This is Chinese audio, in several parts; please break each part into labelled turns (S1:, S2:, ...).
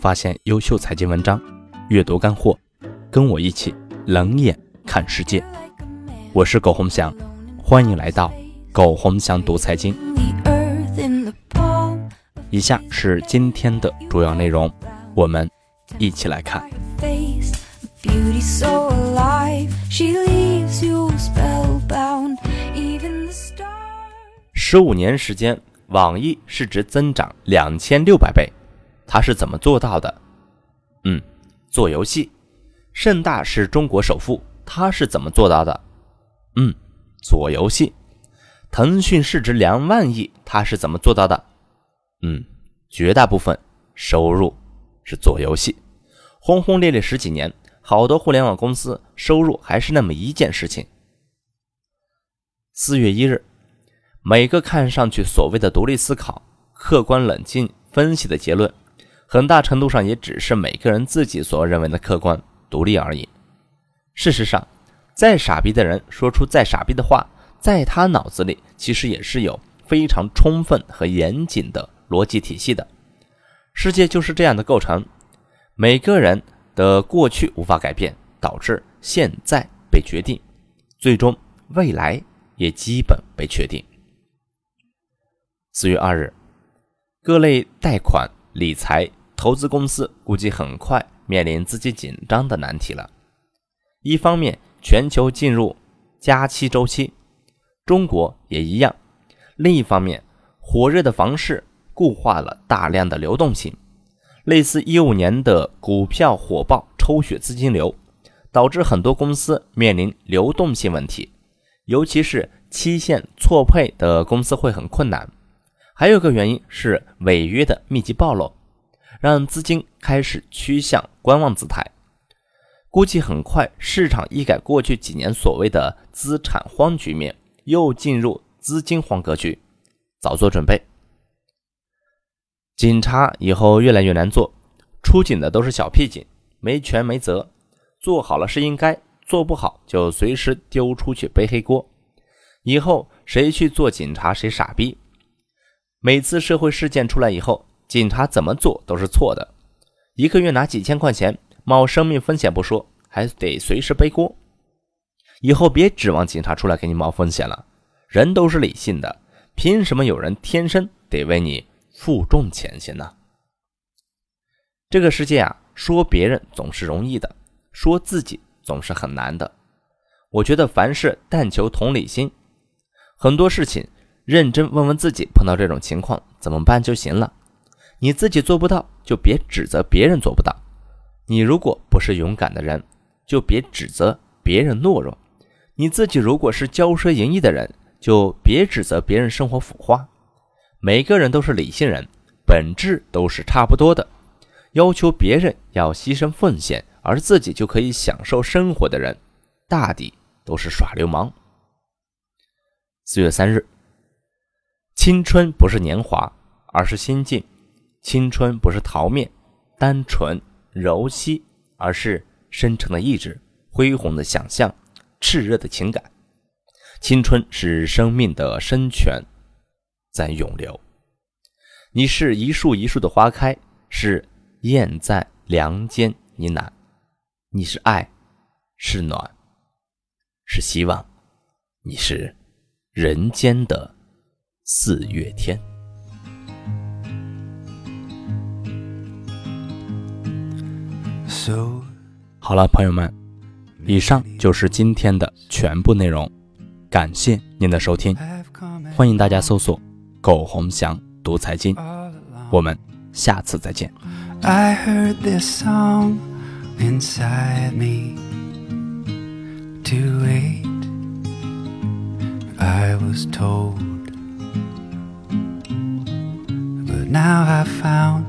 S1: 发现优秀财经文章，阅读干货，跟我一起冷眼看世界。我是苟洪祥，欢迎来到苟洪祥读财经。以下是今天的主要内容，我们一起来看。十五年时间，网易市值增长两千六百倍，他是怎么做到的？嗯，做游戏。盛大是中国首富，他是怎么做到的？嗯，做游戏。腾讯市值两万亿，他是怎么做到的？嗯，绝大部分收入是做游戏。轰轰烈烈十几年，好多互联网公司收入还是那么一件事情。四月一日。每个看上去所谓的独立思考、客观冷静分析的结论，很大程度上也只是每个人自己所认为的客观独立而已。事实上，再傻逼的人说出再傻逼的话，在他脑子里其实也是有非常充分和严谨的逻辑体系的。世界就是这样的构成：每个人的过去无法改变，导致现在被决定，最终未来也基本被确定。四月二日，各类贷款、理财、投资公司估计很快面临资金紧张的难题了。一方面，全球进入加息周期，中国也一样；另一方面，火热的房市固化了大量的流动性，类似一五年的股票火爆抽血资金流，导致很多公司面临流动性问题，尤其是期限错配的公司会很困难。还有个原因是违约的密集暴露，让资金开始趋向观望姿态。估计很快市场一改过去几年所谓的资产荒局面，又进入资金荒格局，早做准备。警察以后越来越难做，出警的都是小屁警，没权没责，做好了是应该，做不好就随时丢出去背黑锅。以后谁去做警察，谁傻逼。每次社会事件出来以后，警察怎么做都是错的。一个月拿几千块钱，冒生命风险不说，还得随时背锅。以后别指望警察出来给你冒风险了。人都是理性的，凭什么有人天生得为你负重前行呢？这个世界啊，说别人总是容易的，说自己总是很难的。我觉得凡事但求同理心，很多事情。认真问问自己，碰到这种情况怎么办就行了。你自己做不到，就别指责别人做不到。你如果不是勇敢的人，就别指责别人懦弱。你自己如果是骄奢淫逸的人，就别指责别人生活腐化。每个人都是理性人，本质都是差不多的。要求别人要牺牲奉献，而自己就可以享受生活的人，大抵都是耍流氓。四月三日。青春不是年华，而是心境；青春不是桃面、单纯、柔细，而是深沉的意志、恢宏的想象、炽热的情感。青春是生命的深泉，在涌流。你是一树一树的花开，是燕在梁间呢喃。你是爱，是暖，是希望。你是人间的。四月天。好了，朋友们，以上就是今天的全部内容，感谢您的收听，欢迎大家搜索“苟洪祥读财经”，我们下次再见。now I found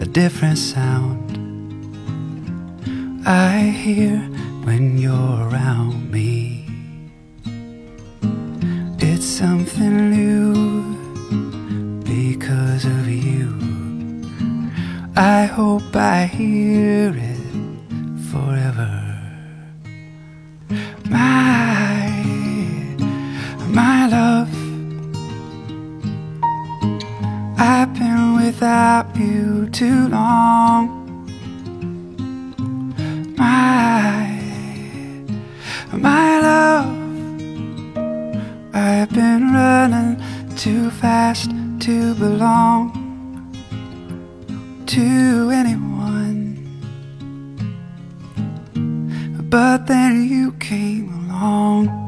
S1: a different sound. I hear when you're around me. It's something new because of you. I hope I hear it forever. My, my love
S2: I've been without you too long. My, my love, I've been running too fast to belong to anyone. But then you came along.